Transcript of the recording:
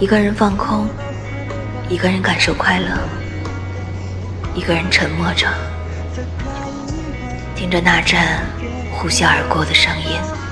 一个人放空一个人感受快乐一个人沉默着听着那阵呼啸而过的声音。